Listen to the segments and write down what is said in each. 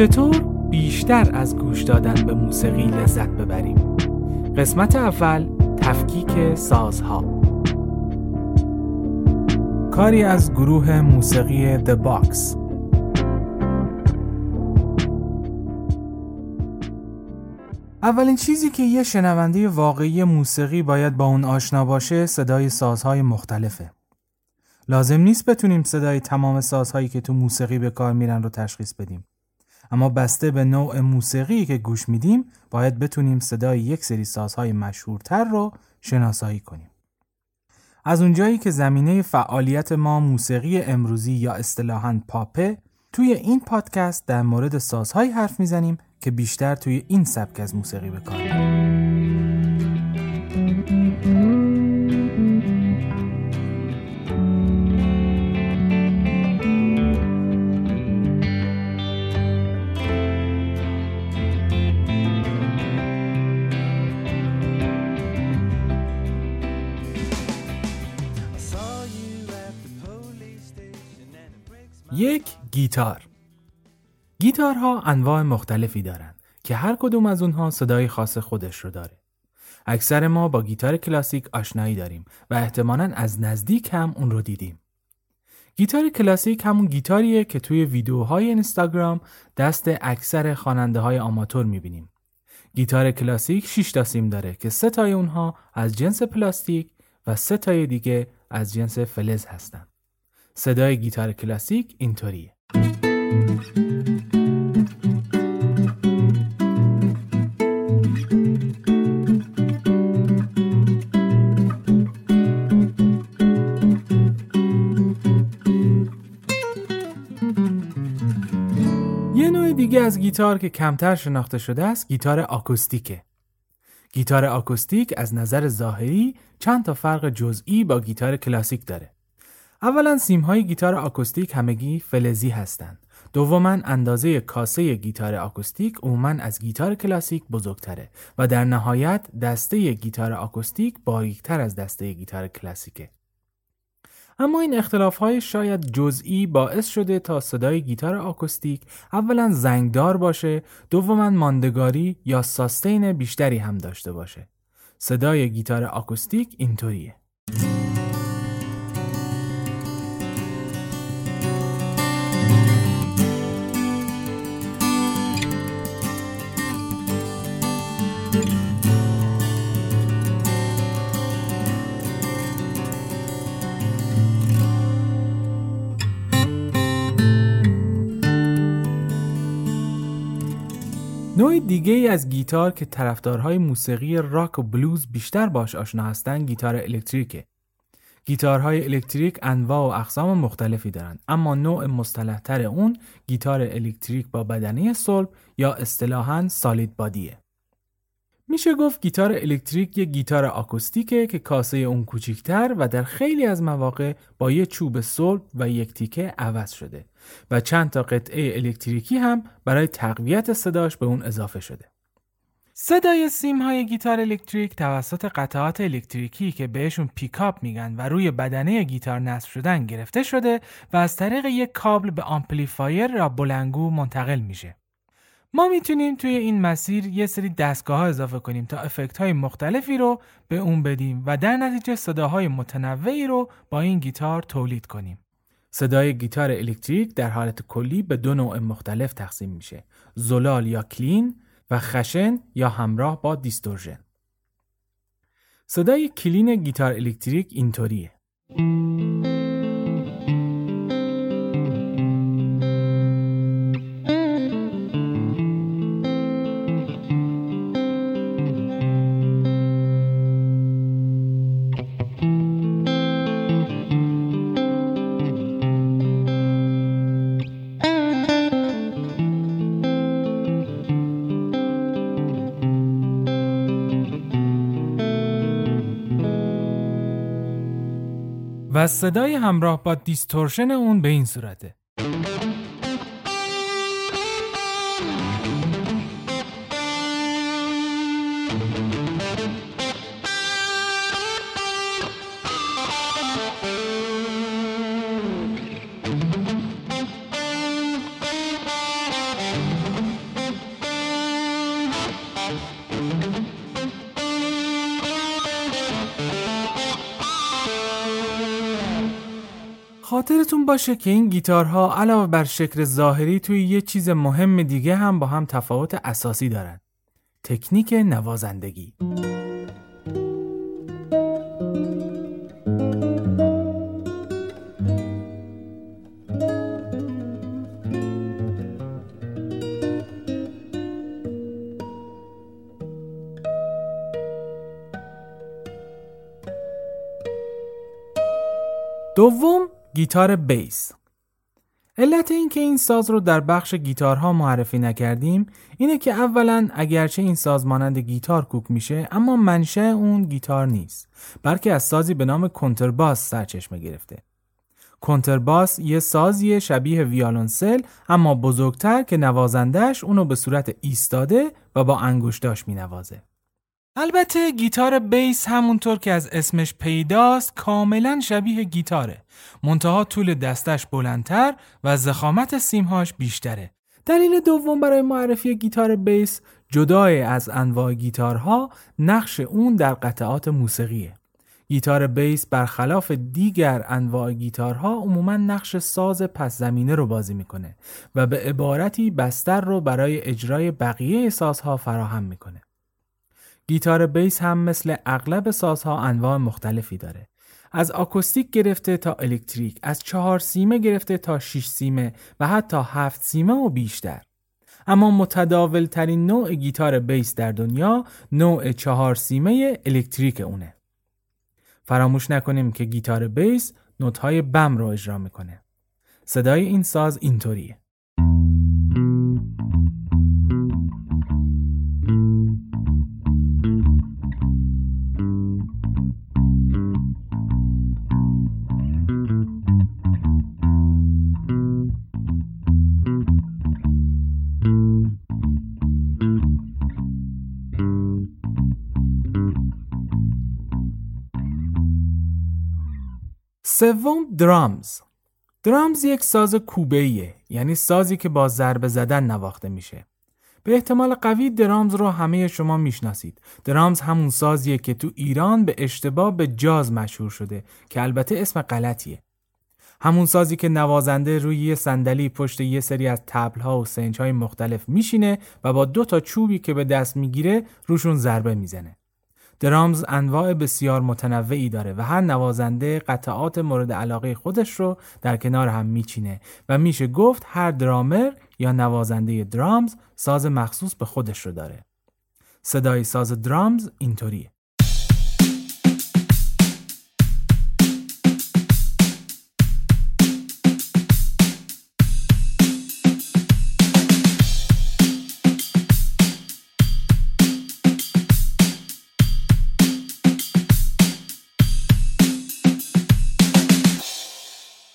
چطور بیشتر از گوش دادن به موسیقی لذت ببریم؟ قسمت اول تفکیک سازها کاری از گروه موسیقی The Box اولین چیزی که یه شنونده واقعی موسیقی باید با اون آشنا باشه صدای سازهای مختلفه. لازم نیست بتونیم صدای تمام سازهایی که تو موسیقی به کار میرن رو تشخیص بدیم. اما بسته به نوع موسیقی که گوش میدیم باید بتونیم صدای یک سری سازهای مشهورتر رو شناسایی کنیم. از اونجایی که زمینه فعالیت ما موسیقی امروزی یا اصطلاحاً پاپه توی این پادکست در مورد سازهایی حرف می‌زنیم که بیشتر توی این سبک از موسیقی به کار گیتار گیتارها انواع مختلفی دارند که هر کدوم از اونها صدای خاص خودش رو داره. اکثر ما با گیتار کلاسیک آشنایی داریم و احتمالا از نزدیک هم اون رو دیدیم. گیتار کلاسیک همون گیتاریه که توی ویدیوهای اینستاگرام دست اکثر خواننده های آماتور می‌بینیم. گیتار کلاسیک 6 تا سیم داره که سه تای اونها از جنس پلاستیک و سه تای دیگه از جنس فلز هستن. صدای گیتار کلاسیک اینطوریه. دیگه از گیتار که کمتر شناخته شده است گیتار آکوستیکه. گیتار آکوستیک از نظر ظاهری چند تا فرق جزئی با گیتار کلاسیک داره. اولا سیم های گیتار آکوستیک همگی فلزی هستند. دوما اندازه کاسه گیتار آکوستیک عموما از گیتار کلاسیک بزرگتره و در نهایت دسته گیتار آکوستیک باریکتر از دسته گیتار کلاسیکه. اما این اختلاف های شاید جزئی باعث شده تا صدای گیتار آکوستیک اولا زنگدار باشه دوما ماندگاری یا ساستین بیشتری هم داشته باشه. صدای گیتار آکوستیک اینطوریه. دیگه ای از گیتار که طرفدارهای موسیقی راک و بلوز بیشتر باش آشنا هستن گیتار الکتریکه. گیتارهای الکتریک انواع و اقسام مختلفی دارند اما نوع مصطلحتر اون گیتار الکتریک با بدنه صلب یا اصطلاحاً solid body ه. میشه گفت گیتار الکتریک یه گیتار آکوستیکه که کاسه اون کوچیکتر و در خیلی از مواقع با یه چوب صلب و یک تیکه عوض شده و چند تا قطعه الکتریکی هم برای تقویت صداش به اون اضافه شده. صدای سیم های گیتار الکتریک توسط قطعات الکتریکی که بهشون پیکاپ میگن و روی بدنه گیتار نصب شدن گرفته شده و از طریق یک کابل به آمپلیفایر یا بلندگو منتقل میشه. ما می‌تونیم توی این مسیر یه سری دستگاه ها اضافه کنیم تا افکت های مختلفی رو به اون بدیم و در نتیجه صداهای متنوعی رو با این گیتار تولید کنیم. صدای گیتار الکتریک در حالت کلی به دو نوع مختلف تقسیم میشه. زلال یا clean و خشن یا همراه با distortion. صدای clean گیتار الکتریک اینطوریه. صدای همراه با دیستورشن اون به این صورته. خاطرتون باشه که این گیتارها علاوه بر شکل ظاهری توی یه چیز مهم دیگه هم با هم تفاوت اساسی دارن. تکنیک نوازندگی. گیتار بیس. علت اینکه این ساز رو در بخش گیتارها معرفی نکردیم اینه که اولا اگرچه این ساز مانند گیتار کوک میشه اما منشه اون گیتار نیست بلکه از سازی به نام کنترباس سرچشمه گرفته. کنترباس یه سازی شبیه ویالونسل اما بزرگتر که نوازندهش اونو به صورت ایستاده و با انگشتاش مینوازه. البته گیتار بیس همونطور که از اسمش پیداست کاملا شبیه گیتاره. منتها طول دستش بلندتر و زخامت سیمهاش بیشتره. دلیل دوم برای معرفی گیتار بیس جدای از انواع گیتارها نقش اون در قطعات موسیقیه. گیتار بیس برخلاف دیگر انواع گیتارها عموما نقش ساز پس زمینه رو بازی می‌کنه و به عبارتی بستر رو برای اجرای بقیه سازها فراهم می‌کنه. گیتار بیس هم مثل اغلب سازها انواع مختلفی داره. از آکوستیک گرفته تا الکتریک، از چهار سیمه گرفته تا 6 سیمه و حتی هفت سیمه و بیشتر. اما متداول ترین نوع گیتار بیس در دنیا نوع چهار سیمه الکتریک اونه. فراموش نکنیم که گیتار بیس نوت‌های بم رو اجرا می‌کنه. صدای این ساز اینطوریه. سوم درامز. درامز یک ساز کوبه‌ایه یعنی سازی که با ضربه زدن نواخته میشه. به احتمال قوی درامز رو همه شما می‌شناسید. درامز همون سازیه که تو ایران به اشتباه به جاز مشهور شده که البته اسم غلطیه. همون سازی که نوازنده روی یه صندلی پشت یه سری از تبلها و سنجهای مختلف میشینه و با دو تا چوبی که به دست می‌گیره روشون ضربه می‌زنه. درامز انواع بسیار متنوعی داره و هر نوازنده قطعات مورد علاقه خودش رو در کنار هم میچینه و میشه گفت هر درامر یا نوازنده درامز ساز مخصوص به خودش رو داره. صدای ساز درامز اینطوریه.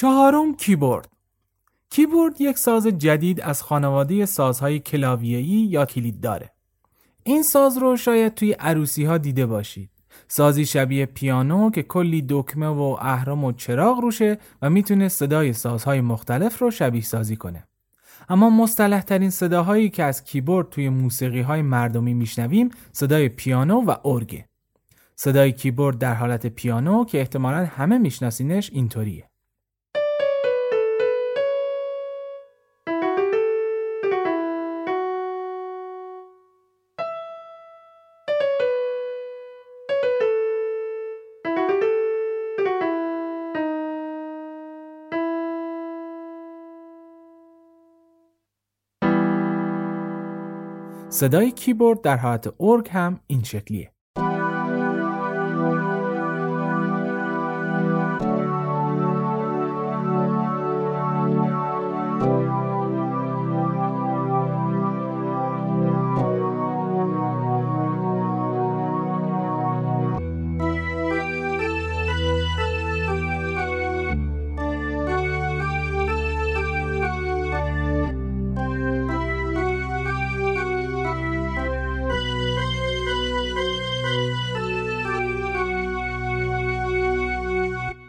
چهارم کیبورد کیبورد یک ساز جدید از خانواده سازهای کلاویه‌ای یا کلید داره. این ساز رو شاید توی عروسی ها دیده باشید. سازی شبیه پیانو که کلی دکمه و اهرم و چراغ روشه و می‌تونه صدای سازهای مختلف رو شبیه سازی کنه. اما مصطلح ترین صداهایی که از کیبورد توی موسیقی های مردمی میشنویم صدای پیانو و ارگه. صدای کیبورد در حالت پیانو که احتمالا همه میشناسینش اینطوریه. صدای کیبورد در حالت ارگ هم این شکلیه.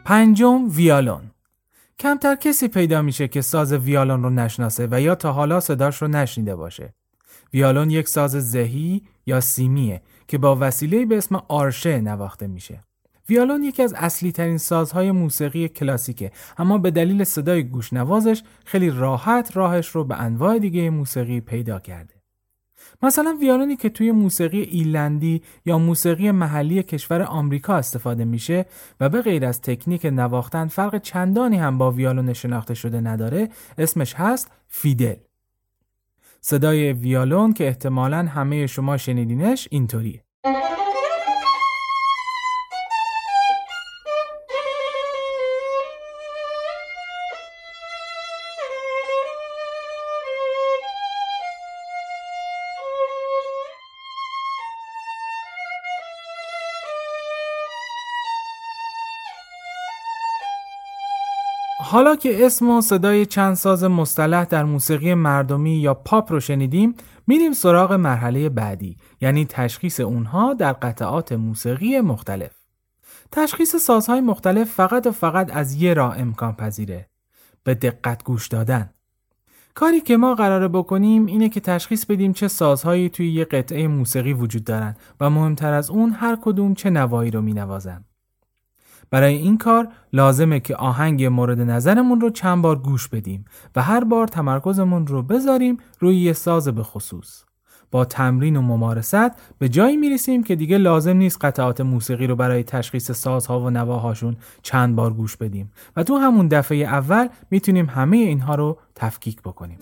پنجم ویالون کمتر کسی پیدا میشه که ساز ویالون رو نشناسه و یا تا حالا صداش رو نشنیده باشه. ویالون یک ساز زهی یا سیمیه که با وسیله به اسم آرشه نواخته میشه. ویالون یکی از اصلی ترین سازهای موسیقی کلاسیکه اما به دلیل صدای گوشنوازش خیلی راحت راهش رو به انواع دیگه موسیقی پیدا کرده. مثلا ویالونی که توی موسیقی ایلندی یا موسیقی محلی کشور آمریکا استفاده میشه و به غیر از تکنیک نواختن فرق چندانی هم با ویالون شناخته شده نداره اسمش هست فیدل. صدای ویالون که احتمالا همه شما شنیدینش اینطوریه. حالا که اسم و صدای چند ساز مصطلح در موسیقی مردمی یا پاپ رو شنیدیم میریم سراغ مرحله بعدی یعنی تشخیص اونها در قطعات موسیقی مختلف. تشخیص سازهای مختلف فقط و فقط از یه راه امکان پذیره. به دقت گوش دادن. کاری که ما قراره بکنیم اینه که تشخیص بدیم چه سازهایی توی یه قطعه موسیقی وجود دارن و مهمتر از اون هر کدوم چه نوایی رو مینوازن. برای این کار لازمه که آهنگ مورد نظرمون رو چند بار گوش بدیم و هر بار تمرکزمون رو بذاریم روی یه ساز به خصوص. با تمرین و ممارست به جایی می‌رسیم که دیگه لازم نیست قطعات موسیقی رو برای تشخیص سازها و نواهاشون چند بار گوش بدیم و تو همون دفعه اول می‌تونیم همه اینها رو تفکیک بکنیم.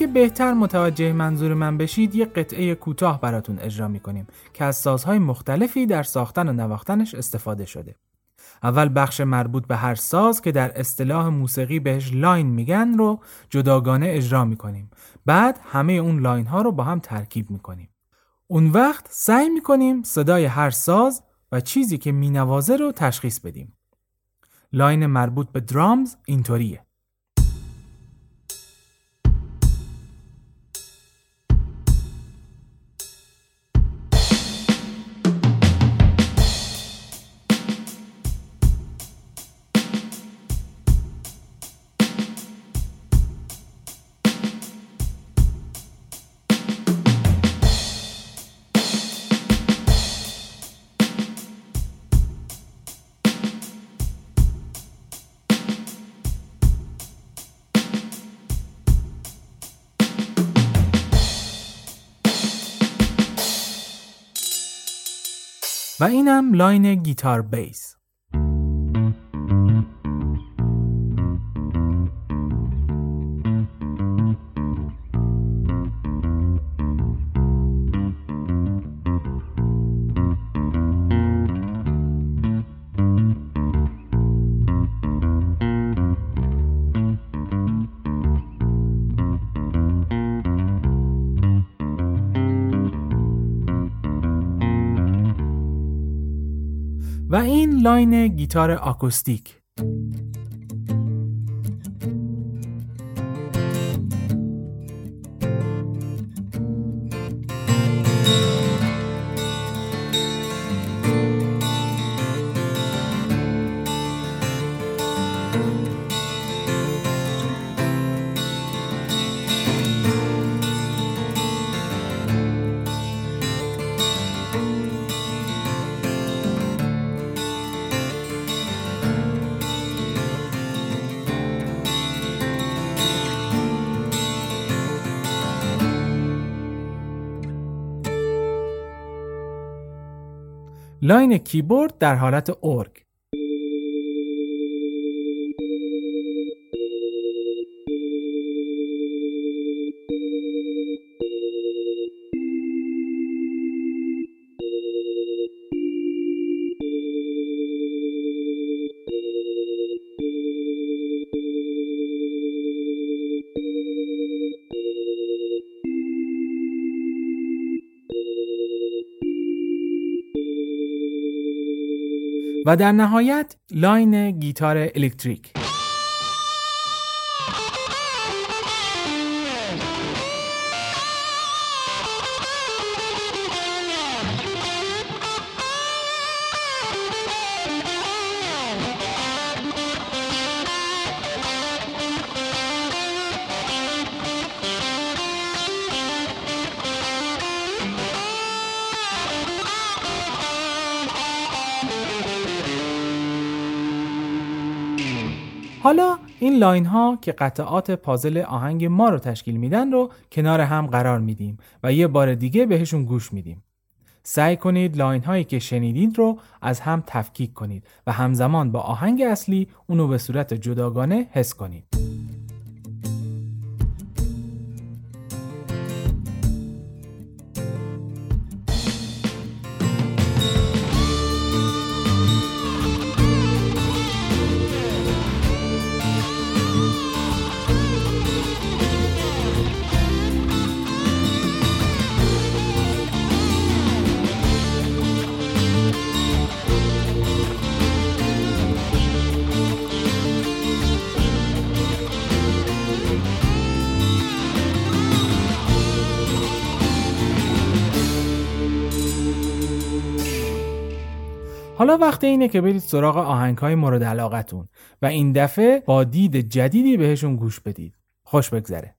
اینکه بهتر متوجه منظور من بشید یه قطعه کوتاه براتون اجرا می‌کنیم که از سازهای مختلفی در ساختن و نواختنش استفاده شده. اول بخش مربوط به هر ساز که در اصطلاح موسیقی بهش line میگن رو جداگانه اجرا می‌کنیم. بعد همه اون line ها رو با هم ترکیب می‌کنیم. اون وقت سعی می‌کنیم صدای هر ساز و چیزی که مینوازه رو تشخیص بدیم. line مربوط به drums اینطوریه. و اینم لاین گیتار بیس. و این لاین گیتار آکوستیک. لاین کیبورد در حالت ارگ. و در نهایت لاین گیتار الکتریک. حالا این line ها که قطعات پازل آهنگ ما رو تشکیل میدن رو کنار هم قرار میدیم و یه بار دیگه بهشون گوش میدیم. سعی کنید line هایی که شنیدید رو از هم تفکیک کنید و همزمان با آهنگ اصلی اونو به صورت جداگانه حس کنید. حالا وقت اینه که برید سراغ آهنگ های مورد علاقتون و این دفعه با دید جدیدی بهشون گوش بدید. خوش بگذره.